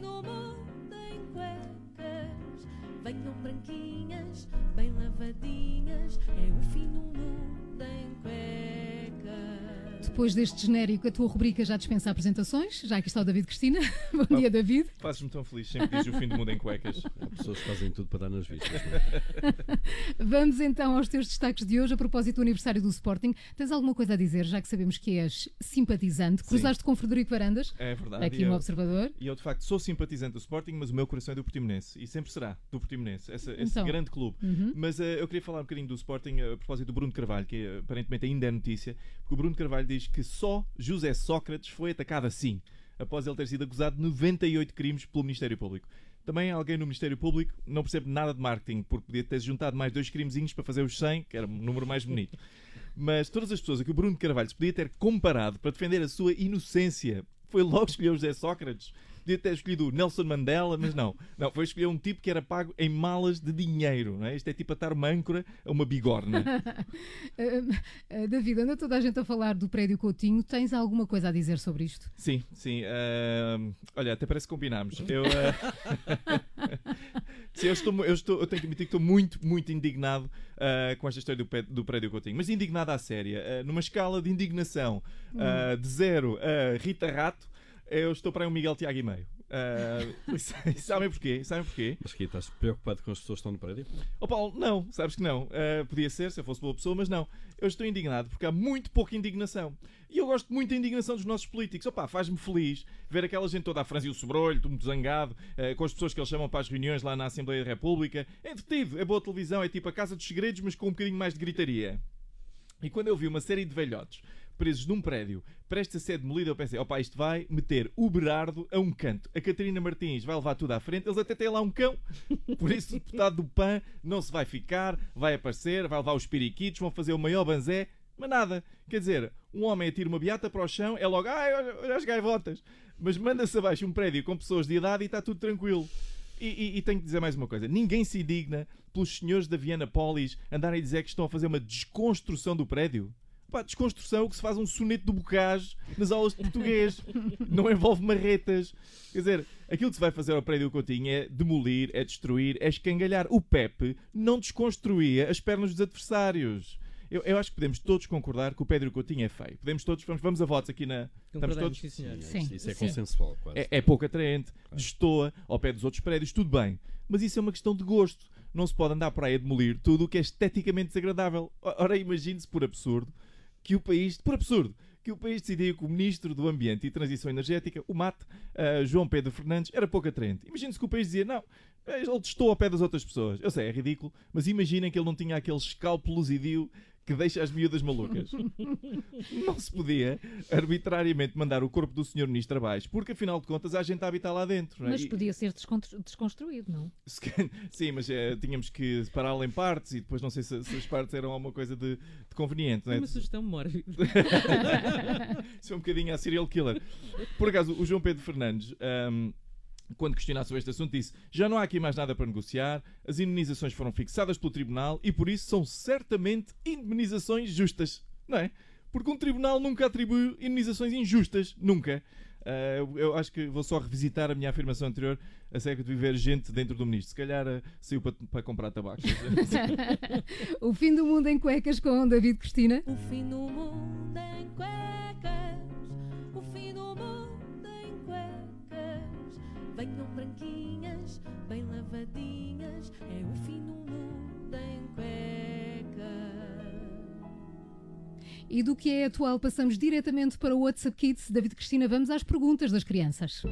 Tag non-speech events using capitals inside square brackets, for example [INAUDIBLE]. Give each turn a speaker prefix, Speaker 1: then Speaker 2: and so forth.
Speaker 1: do mundo em cuecas. Venham branquinhas, bem lavadinhas. É
Speaker 2: Depois deste genérico, a tua rubrica já dispensa apresentações. Já aqui está o David Cristina. [LAUGHS] Bom dia, David.
Speaker 3: Fazes-me tão feliz sempre dizes o fim do mundo em cuecas.
Speaker 4: Há pessoas que fazem tudo para dar nas vistas. não é? [LAUGHS]
Speaker 2: Vamos então aos teus destaques de hoje a propósito do aniversário do Sporting. Tens alguma coisa a dizer, já que sabemos que és simpatizante? Cruzaste com Frederico Varandas,
Speaker 3: É verdade.
Speaker 2: aqui no
Speaker 3: eu,
Speaker 2: Observador.
Speaker 3: e eu, de facto, sou simpatizante do Sporting, mas o meu coração é do Portimonense. E sempre será do Portimonense. Essa, esse
Speaker 2: Então.
Speaker 3: grande clube. Mas eh, eu queria falar um bocadinho do Sporting eh, a propósito do Bruno Carvalho, que eh, aparentemente ainda é notícia, porque o Bruno Carvalho diz que só José Sócrates foi atacado assim, após ele ter sido acusado de 98 crimes pelo Ministério Público. Também alguém no Ministério Público não percebe nada de marketing, porque podia ter juntado mais dois crimezinhos para fazer os 100, que era um número mais bonito. Mas todas as pessoas a que o Bruno Carvalho se podia ter comparado para defender a sua inocência foi logo escolher José Sócrates. Podia ter escolhido o Nelson Mandela, mas não. Não, foi escolher um tipo que era pago em malas de dinheiro. Não é? Isto é tipo atar uma âncora a uma bigorna.
Speaker 2: Ah, [LAUGHS] ah, David, anda toda a gente a falar do prédio Coutinho. Tens alguma coisa a dizer sobre isto?
Speaker 3: Sim, sim. ah, olha, até parece que combinámos. Eu, ah, [LAUGHS] sim, eu, estou, eu, estou, eu tenho que admitir que estou muito, muito indignado ah, com esta história do, pé- do prédio Coutinho. Mas indignado à séria. Numa escala de indignação ah, de zero a Rita Rato, eu estou para um Miguel Tiago e meio. [LAUGHS] E sabem porquê? Sabem porquê?
Speaker 4: Mas que estás preocupado com as pessoas que estão no prédio?
Speaker 3: Oh Paulo, não, sabes que não. Ah, podia ser se eu fosse boa pessoa, mas não. Eu estou indignado porque há muito pouca indignação. E eu gosto muito da indignação dos nossos políticos. Opa, faz-me feliz ver aquela gente toda a franzir o sobrolho, tudo muito zangado, ah, com as pessoas que eles chamam para as reuniões lá na Assembleia da República. É entretido, é boa televisão, é tipo a Casa dos Segredos, mas com um bocadinho mais de gritaria. E quando eu vi uma série de velhotes presos num prédio, prestes a ser demolido, eu pensei, opa, isto vai meter o Berardo a um canto. A Catarina Martins vai levar tudo à frente, eles até têm lá um cão. [LAUGHS] Por isso o deputado do PAN não se vai ficar, vai aparecer, vai levar os periquitos, vão fazer o maior banzé. Mas nada. Quer dizer, um homem atira uma beata para o chão, é logo, ai, olha, olha as gaivotas. Mas manda-se abaixo um prédio com pessoas de idade e está tudo tranquilo. E, e- e tenho que dizer mais uma coisa: ninguém se indigna pelos senhores da Viana Polis andarem a dizer que estão a fazer uma desconstrução do prédio. Pá, desconstrução é o que se faz um soneto do Bocage nas aulas de português. [LAUGHS] Não envolve marretas. Quer dizer, aquilo que se vai fazer ao prédio Coutinho é demolir, é destruir, é escangalhar. O Pepe não desconstruía as pernas dos adversários. Eu, eu acho que podemos todos concordar que o Pedro Coutinho é feio. Podemos todos, vamos, vamos a votos aqui na. Estamos todos?
Speaker 5: sim, senhor.
Speaker 2: Sim,
Speaker 4: isso é
Speaker 2: sim.
Speaker 4: consensual, quase.
Speaker 3: É, é pouco atraente, destoa ao pé dos outros prédios, tudo bem. Mas isso é uma questão de gosto. Não se pode andar por aí a demolir tudo o que é esteticamente desagradável. Ora, imagine-se por absurdo que o país, por absurdo, que o país decidiu que o Ministro do Ambiente e Transição Energética, o MAT, ah, João Pedro Fernandes, era pouco atraente. Imagine-se que o país dizia, não, ele testou ao pé das outras pessoas. Eu sei, é ridículo, mas imaginem que ele não tinha aquele escalpo luzidio que deixa as miúdas malucas. [LAUGHS] não se podia arbitrariamente mandar o corpo do Sr. Ministro abaixo, porque afinal de contas há gente a habitar lá dentro. não é?
Speaker 2: Mas
Speaker 3: E-
Speaker 2: podia ser desconstruído, não? [LAUGHS]
Speaker 3: Sim, mas eh, tínhamos que separá-lo em partes e depois não sei se, se as partes eram alguma coisa de, de conveniente. Não é?
Speaker 5: Uma sugestão mórbida. [LAUGHS]
Speaker 3: Isso é um bocadinho a serial killer. Por acaso, o João Pedro Fernandes, ahm, quando questionado sobre este assunto, disse: Já não há aqui mais nada para negociar, as indemnizações foram fixadas pelo Tribunal e por isso são certamente indemnizações justas. Não é? Porque um tribunal nunca atribui indemnizações injustas. Nunca. Ah, eu- acho que vou só revisitar a minha afirmação anterior acerca de viver gente dentro do ministro. Se calhar ah, saiu para, para comprar tabaco. [LAUGHS]
Speaker 2: o fim do mundo em cuecas com David Cristina.
Speaker 1: O fim do mundo Bem lavadinhas. É o fim do mundo em cuecas.
Speaker 2: E do que é atual, passamos diretamente para o WhatsApp Kids. David Cristina, vamos às perguntas das crianças.